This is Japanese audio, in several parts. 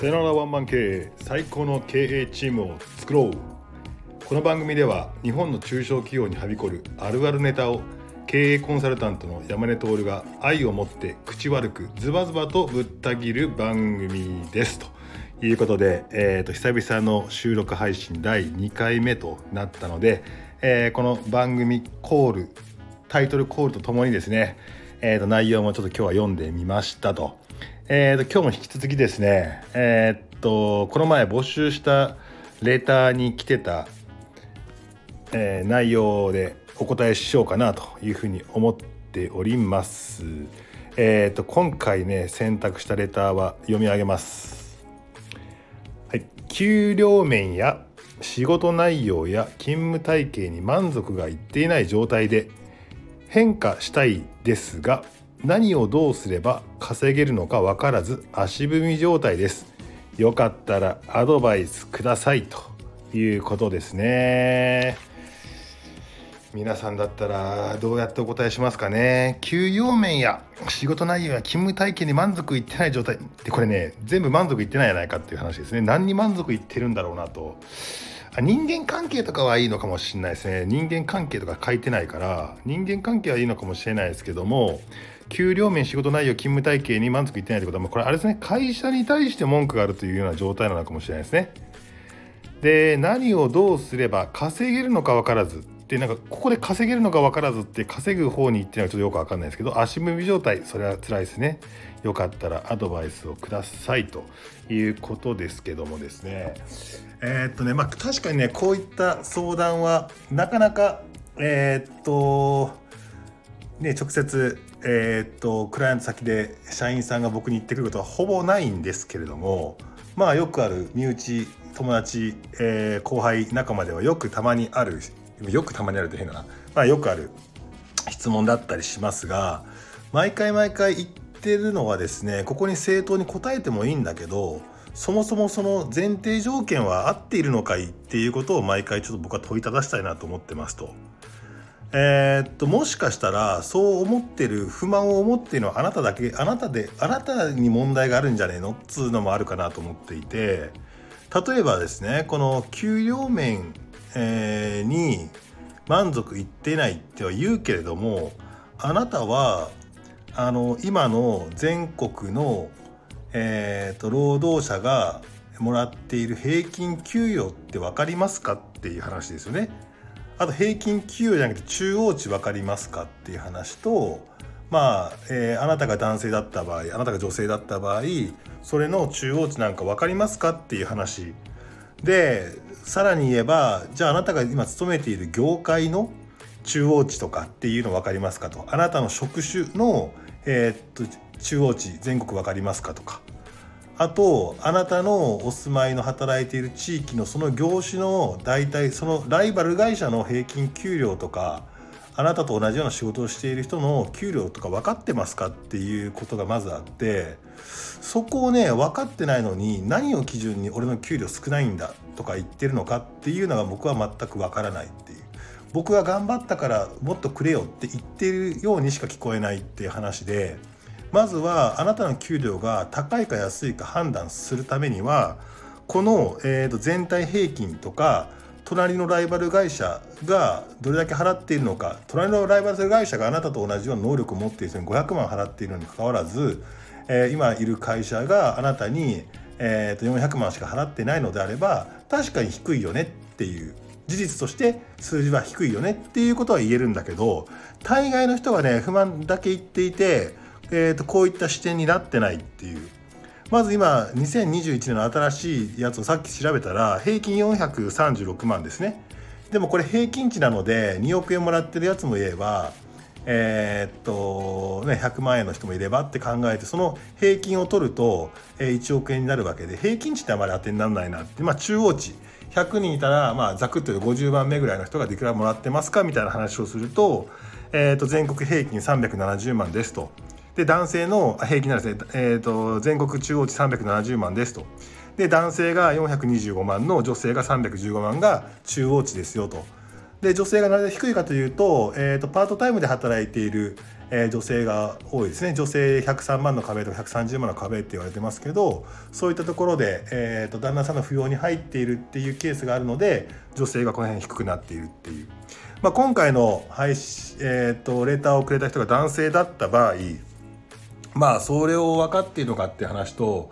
さよならワンマン経営最高の経営チームを作ろうこの番組では日本の中小企業にはびこるあるあるネタを経営コンサルタントの山根徹が愛を持って口悪くズバズバとぶった切る番組ですということで、えー、と久々の収録配信第2回目となったので、えー、この番組コールタイトルコールとともにですね、えー、と内容もちょっと今日は読んでみましたと。えー、と今日も引き続きですね、えー、っとこの前募集したレターに来てた、えー、内容でお答えしようかなというふうに思っております。えー、と今回ね選択したレターは読み上げます。はい、給料面や仕事内容や勤務体系に満足がいっていない状態で変化したいですが何をどうすれば稼げるのか分からず足踏み状態です。よかったらアドバイスくださいということですね。皆さんだったらどうやってお答えしますかね。給与面や仕事内容や勤務体系に満足いってない状態ってこれね全部満足いってないじゃないかっていう話ですね。何に満足いってるんだろうなと。人間関係とかはいいのかもしれないですね。人間関係とか書いてないから人間関係はいいのかもしれないですけども給料面仕事内容勤務体系に満足いってないってことはもうこれあれですね。会社に対して文句があるというような状態なのかもしれないですね。で何をどうすれば稼げるのか分からずでなんかここで稼げるのか分からずって稼ぐ方に行ってのはちょっとよく分かんないですけど足踏み状態それは辛いですね。よかったらアドバイスをくださいということですけどもですね。えー、っとねまあ確かにねこういった相談はなかなかえー、っとね直接えー、っとクライアント先で社員さんが僕に言ってくることはほぼないんですけれどもまあよくある身内友達、えー、後輩仲間ではよくたまにあるよくたまにあると変だな、まあ、よくある質問だったりしますが毎回毎回言ってるのはですねここに正当に答えてもいいんだけどそもそもその前提条件は合っているのかいっていうことを毎回ちょっと僕は問いただしたいなと思ってますと。えー、っともしかしたらそう思ってる不満を思ってるのはあなただけあなたであなたに問題があるんじゃねえのっつうのもあるかなと思っていて例えばですねこの給料面、えー、に満足いってないっては言うけれどもあなたはあの今の全国の、えーと、労働者がもらっている平均給与って分かりますかっていう話ですよね。あと平均給与じゃなくて中央値分かりますかっていう話とまあ、えー、あなたが男性だった場合あなたが女性だった場合それの中央値なんか分かりますかっていう話。でさらに言えばじゃああなたが今勤めている業界の中央値とかっていうの分かりますかと。あなたの職種の、えー、っと中央値全国分かりますかとか。あとあなたのお住まいの働いている地域のその業種の大体そのライバル会社の平均給料とかあなたと同じような仕事をしている人の給料とか分かってますかっていうことがまずあってそこをね分かってないのに何を基準に俺の給料少ないんだとか言ってるのかっていうのが僕は全く分からないっていう僕が頑張ったからもっとくれよって言ってるようにしか聞こえないっていう話で。まずはあなたの給料が高いか安いか判断するためにはこの、えー、と全体平均とか隣のライバル会社がどれだけ払っているのか隣のライバル会社があなたと同じような能力を持っている人に500万払っているのにかかわらず、えー、今いる会社があなたに、えー、と400万しか払ってないのであれば確かに低いよねっていう事実として数字は低いよねっていうことは言えるんだけど大概の人はね不満だけ言っていてえーと、こういった視点になってないっていう。まず今2021年の新しいやつをさっき調べたら平均436万ですね。でもこれ平均値なので2億円もらってるやつもいればえー、っとね100万円の人もいればって考えてその平均を取ると1億円になるわけで平均値ってあまり当てにならないなって。まあ中央値。100人いたらまあざくっと50番目ぐらいの人がいくらもらってますかみたいな話をすると,、えー、と全国平均370万ですと。で男性の平均なんですね、えーと、全国中央値370万ですと。で男性が425万の女性が315万が中央値ですよと。で女性がなぜ低いかというと,、えーと、パートタイムで働いている、えー、女性が多いですね。女性103万の壁とか130万の壁って言われてますけどそういったところで、えーと、旦那さんの扶養に入っているっていうケースがあるので女性がこの辺低くなっているっていう、まあ、今回の配信、えーと、レターをくれた人が男性だった場合まあそれを分かっているのかって話と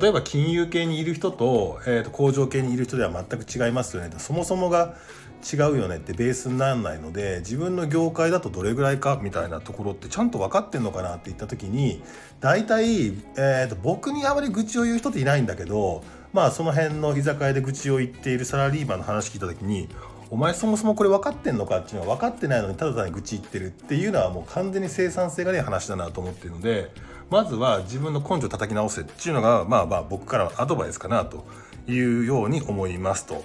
例えば金融系にいる人と,、えー、と工場系にいる人では全く違いますよねそもそもが違うよねってベースにならないので自分の業界だとどれぐらいかみたいなところってちゃんと分かってんのかなって言った時に大体、えーと、僕にあまり愚痴を言う人っていないんだけどまあその辺の居酒屋で愚痴を言っているサラリーマンの話聞いた時にお前そもそもこれ分かってんのかっていうのは分かってないのにただ単に愚痴言ってるっていうのはもう完全に生産性がね話だなと思ってるのでまずは自分の根性叩き直せっていうのがまあまあ僕からのアドバイスかなというように思いますと。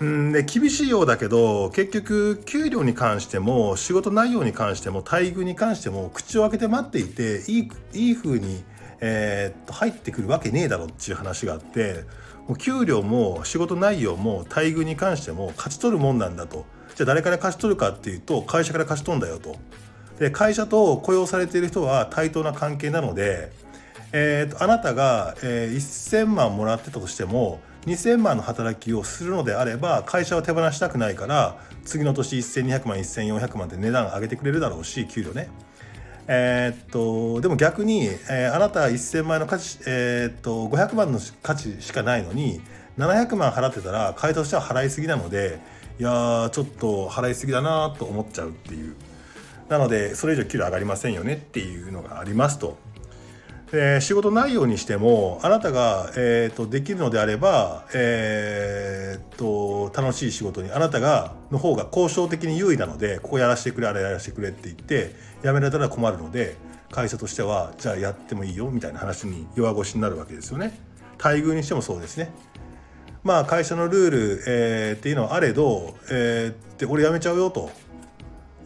うんで厳しいようだけど結局給料に関しても仕事内容に関しても待遇に関しても口を開けて待っていていいいい風に、えー、っと入ってくるわけねえだろっていう話があってもう給料も仕事内容も待遇に関しても勝ち取るもんなんだとじゃあ誰から勝ち取るかっていうと会社から勝ち取るんだよとで会社と雇用されている人は対等な関係なので、えーと、あなたが、えー、1000万もらってたとしても2000万の働きをするのであれば会社は手放したくないから次の年1200万1400万って値段上げてくれるだろうし給料ね。えー、っとでも逆に、えー、あなた1000万円の価値、えー、っと500万の価値しかないのに700万払ってたら会社としては払いすぎなのでいやちょっと払いすぎだなと思っちゃうっていうなのでそれ以上給料上がりませんよねっていうのがありますと。えー、仕事内容にしてもあなたが、えーと、できるのであれば、えーと、楽しい仕事にあなたがの方が交渉的に優位なのでここやらせてくれあれやらせてくれって言ってやめられたら困るので会社としてはじゃあやってもいいよみたいな話に弱腰になるわけですよね。待遇にしてもそうですね。まあ会社のルール、えー、っていうのはあれど、えー、で俺辞めちゃうよと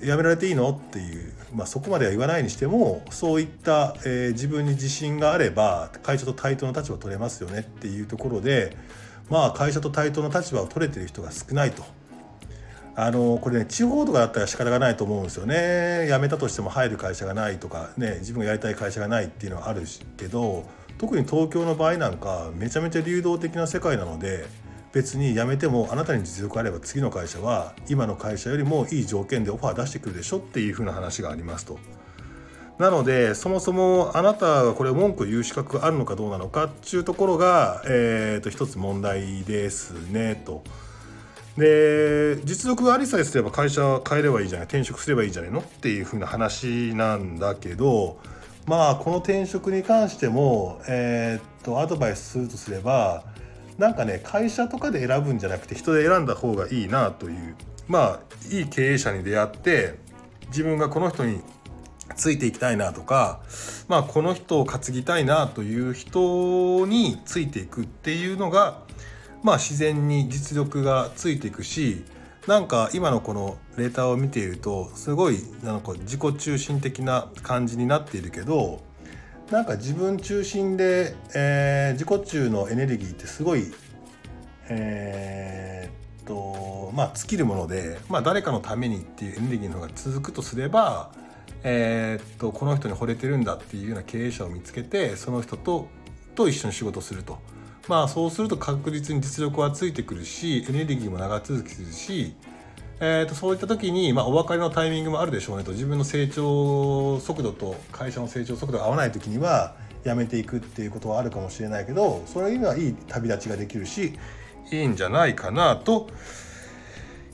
辞められていいの？っていうまあ、そこまでは言わないにしてもそういった、えー、自分に自信があれば会社と対等の立場を取れますよねっていうところでまあ会社と対等の立場を取れてる人が少ないと。あのこれね地方とかだったら仕方がないと思うんですよね辞めたとしても入る会社がないとかね自分がやりたい会社がないっていうのはあるけど特に東京の場合なんかめちゃめちゃ流動的な世界なので別に辞めてもあなたに実力あれば次の会社は今の会社よりもいい条件でオファー出してくるでしょっていうふうな話がありますと。なのでそもそもあなたがこれ文句言う資格があるのかどうなのかっていうところが、えー、と一つ問題ですねと。で実力がありさえすれば会社は変えればいいじゃない転職すればいいじゃないのっていうふうな話なんだけどまあこの転職に関しても、えー、っとアドバイスするとすればなんかね会社とかで選ぶんじゃなくて人で選んだ方がいいなというまあいい経営者に出会って自分がこの人についていきたいなとか、まあ、この人を担ぎたいなという人についていくっていうのが、まあ、自然に実力がついていくしなんか今のこのレーターを見ているとすごいなんか自己中心的な感じになっているけどなんか自分中心で、えー、自己中のエネルギーってすごいえー、っとまあ尽きるもので、まあ、誰かのためにっていうエネルギーの方が続くとすれば、えー、っとこの人に惚れてるんだっていうような経営者を見つけてその人とと一緒に仕事すると。まあそうすると確実に実力はついてくるしエネルギーも長続きするしえーと、そういった時に、まあ、お別れのタイミングもあるでしょうねと。自分の成長速度と会社の成長速度が合わない時には辞めていくっていうことはあるかもしれないけどそれにはいい旅立ちができるしいいんじゃないかなと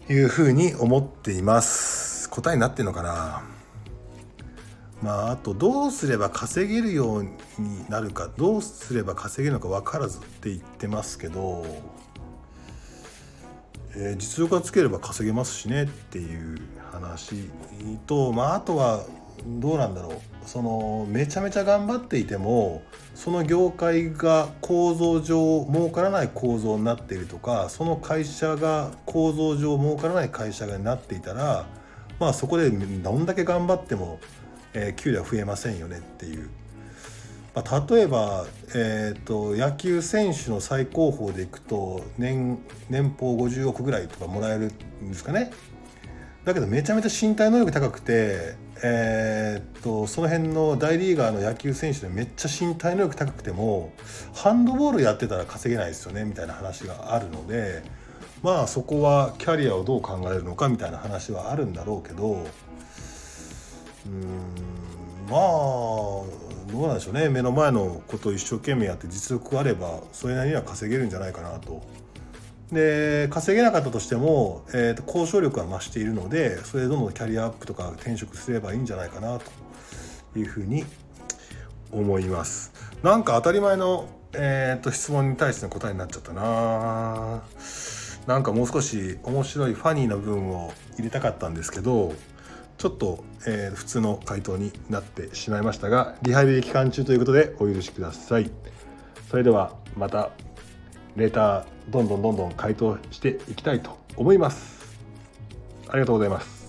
いうふうに思っています。答えになってんのかな？まああとどうすれば稼げるようになるかどうすれば稼げるのか分からずって言ってますけどえー、実力がつければ稼げますしねっていう話と、まあ、あとはどうなんだろう。そのめちゃめちゃ頑張っていてもその業界が構造上儲からない構造になっているとかその会社が構造上儲からない会社がなっていたらまあそこでどんだけ頑張っても、えー、給料は増えませんよねっていう。まあ、例えば、えーと、野球選手の最高峰でいくと年年俸50億ぐらいとかもらえるんですかね。だけどめちゃめちゃ身体能力高くて、えーと、その辺の大リーガーの野球選手でめっちゃ身体能力高くてもハンドボールやってたら稼げないですよねみたいな話があるのでまあそこはキャリアをどう考えるのかみたいな話はあるんだろうけどうんまあどうなんでしょうね目の前のことを一生懸命やって実力があればそれなりには稼げるんじゃないかなと。で稼げなかったとしても、えーと、交渉力は増しているのでそれでどんどんキャリアアップとか転職すればいいんじゃないかなというふうに思います。なんか当たり前の、えーと、質問に対しての答えになっちゃったななんかもう少し面白いファニーな部分を入れたかったんですけどちょっと、えー、普通の回答になってしまいましたがリハビリ期間中ということでお許しください。それではまたレーターどんどんどんどん回答していきたいと思います。ありがとうございます。